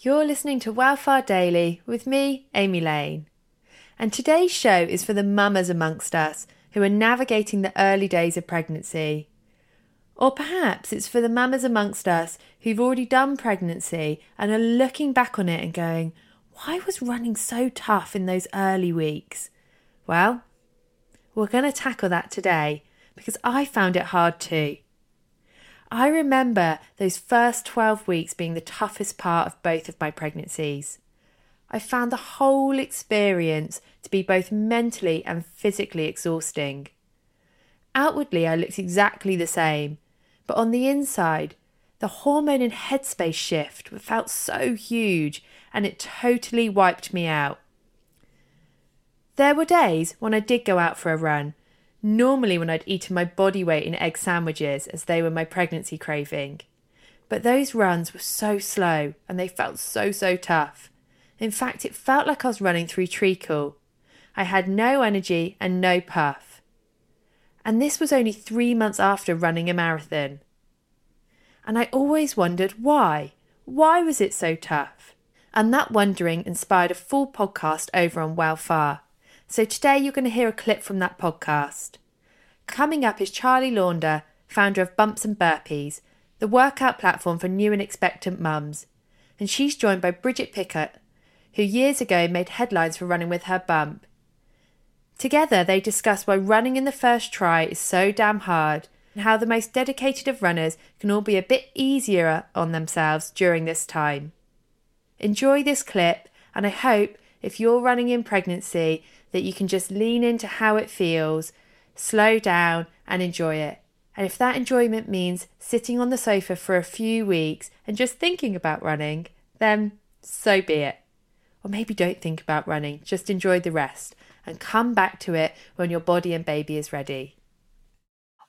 You're listening to Wildfire Daily with me, Amy Lane. And today's show is for the mamas amongst us who are navigating the early days of pregnancy. Or perhaps it's for the mamas amongst us who've already done pregnancy and are looking back on it and going, why was running so tough in those early weeks? Well, we're going to tackle that today because I found it hard too. I remember those first 12 weeks being the toughest part of both of my pregnancies. I found the whole experience to be both mentally and physically exhausting. Outwardly, I looked exactly the same, but on the inside, the hormone and headspace shift felt so huge and it totally wiped me out. There were days when I did go out for a run normally when I'd eaten my body weight in egg sandwiches as they were my pregnancy craving. But those runs were so slow and they felt so, so tough. In fact, it felt like I was running through treacle. I had no energy and no puff. And this was only three months after running a marathon. And I always wondered why. Why was it so tough? And that wondering inspired a full podcast over on Wildfire. So today you're going to hear a clip from that podcast. Coming up is Charlie Launder, founder of Bumps and Burpees, the workout platform for new and expectant mums. And she's joined by Brigid Pickett, who years ago made headlines for running with her bump. Together, they discuss why running in the first try is so damn hard and how the most dedicated of runners can all be a bit easier on themselves during this time. Enjoy this clip, and I hope if you're running in pregnancy that you can just lean into how it feels, slow down, and enjoy it. And if that enjoyment means sitting on the sofa for a few weeks and just thinking about running, then so be it. Or maybe don't think about running, just enjoy the rest and come back to it when your body and baby is ready.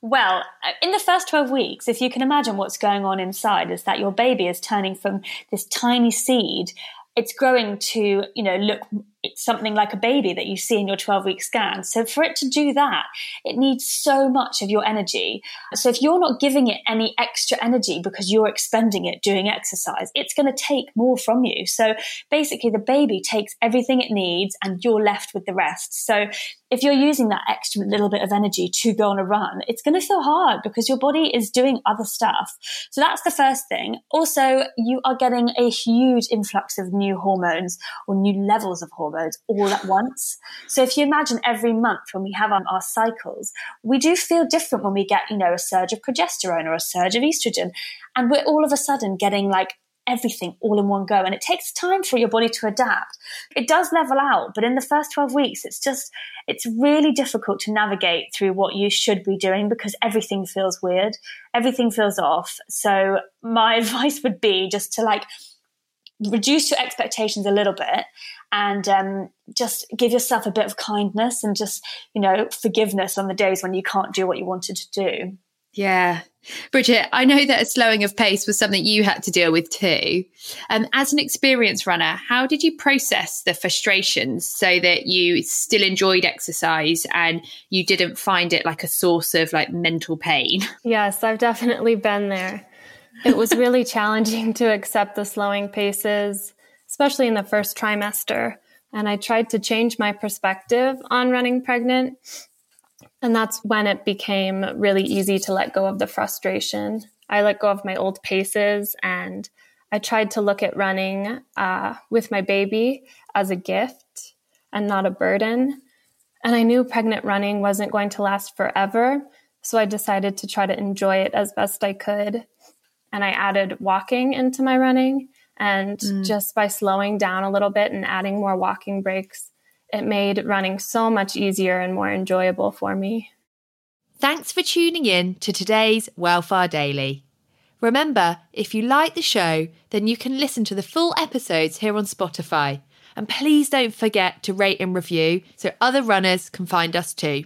Well, uh, in the first 12 weeks, if you can imagine what's going on inside, is that your baby is turning from this tiny seed it's growing to you know look something like a baby that you see in your 12 week scan. So for it to do that, it needs so much of your energy. So if you're not giving it any extra energy because you're expending it doing exercise, it's going to take more from you. So basically the baby takes everything it needs and you're left with the rest. So if you're using that extra little bit of energy to go on a run, it's going to feel hard because your body is doing other stuff. So that's the first thing. Also, you are getting a huge influx of new hormones or new levels of hormones all at once. So if you imagine every month when we have our, our cycles, we do feel different when we get, you know, a surge of progesterone or a surge of estrogen. And we're all of a sudden getting like everything all in one go. And it takes time for your body to adapt. It does level out, but in the first 12 weeks, it's just, it's really difficult to navigate through what you should be doing because everything feels weird. Everything feels off. So my advice would be just to like, reduce your expectations a little bit and um, just give yourself a bit of kindness and just you know forgiveness on the days when you can't do what you wanted to do. Yeah. Brigid i know that a slowing of pace was something you had to deal with too. Um, as an experienced runner how did you process the frustrations so that you still enjoyed exercise and you didn't find it like a source of like mental pain? Yes i've definitely been there. It was really challenging to accept the slowing paces, especially in the first trimester. And I tried to change my perspective on running pregnant. And that's when it became really easy to let go of the frustration. I let go of my old paces and I tried to look at running uh, with my baby as a gift and not a burden. And I knew pregnant running wasn't going to last forever. So I decided to try to enjoy it as best I could and I added walking into my running. And mm. just by slowing down a little bit and adding more walking breaks, it made running so much easier and more enjoyable for me. Thanks for tuning in to today's Wildfire Daily. Remember, if you like the show, then you can listen to the full episodes here on Spotify. And please don't forget to rate and review so other runners can find us too.